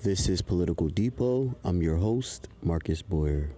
This is Political Depot. I'm your host, Marcus Boyer.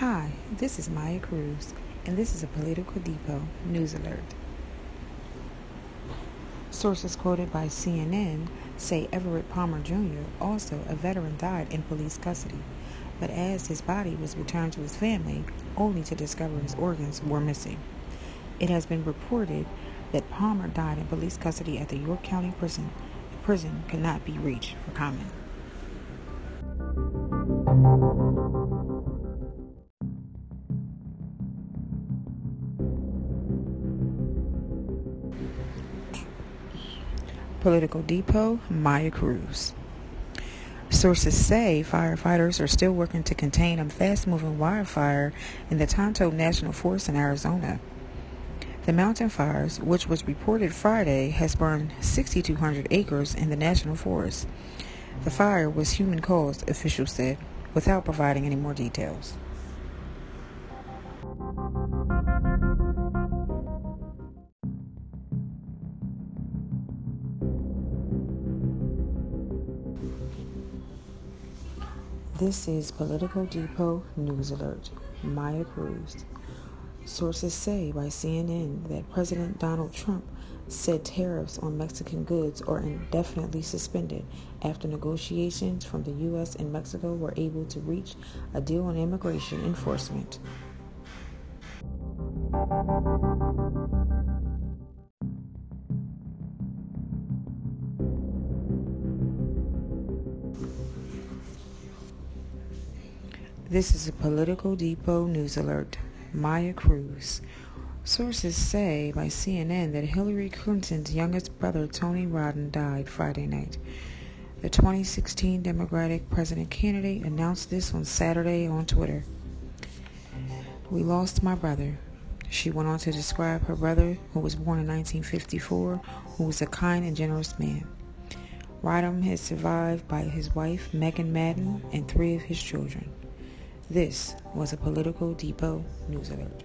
Hi, this is Maya Cruz, and this is a Political Depot news alert. Sources quoted by CNN say Everett Palmer Jr., also a veteran, died in police custody, but as his body was returned to his family, only to discover his organs were missing. It has been reported that Palmer died in police custody at the York County Prison. The prison cannot be reached for comment. Political Depot, Maya Cruz. Sources say firefighters are still working to contain a fast moving wildfire in the Tonto National Forest in Arizona. The mountain fires, which was reported Friday, has burned 6,200 acres in the national forest. The fire was human caused, officials said, without providing any more details. This is Political Depot News Alert. Maya Cruz. Sources say by CNN that President Donald Trump said tariffs on Mexican goods are indefinitely suspended after negotiations from the U.S. and Mexico were able to reach a deal on immigration enforcement. This is a Political Depot News Alert. Maya Cruz. Sources say by CNN that Hillary Clinton's youngest brother, Tony Rodham, died Friday night. The 2016 Democratic president candidate announced this on Saturday on Twitter. We lost my brother. She went on to describe her brother, who was born in 1954, who was a kind and generous man. Rodham is survived by his wife, Megan Madden, and three of his children. This was a Political Depot news alert.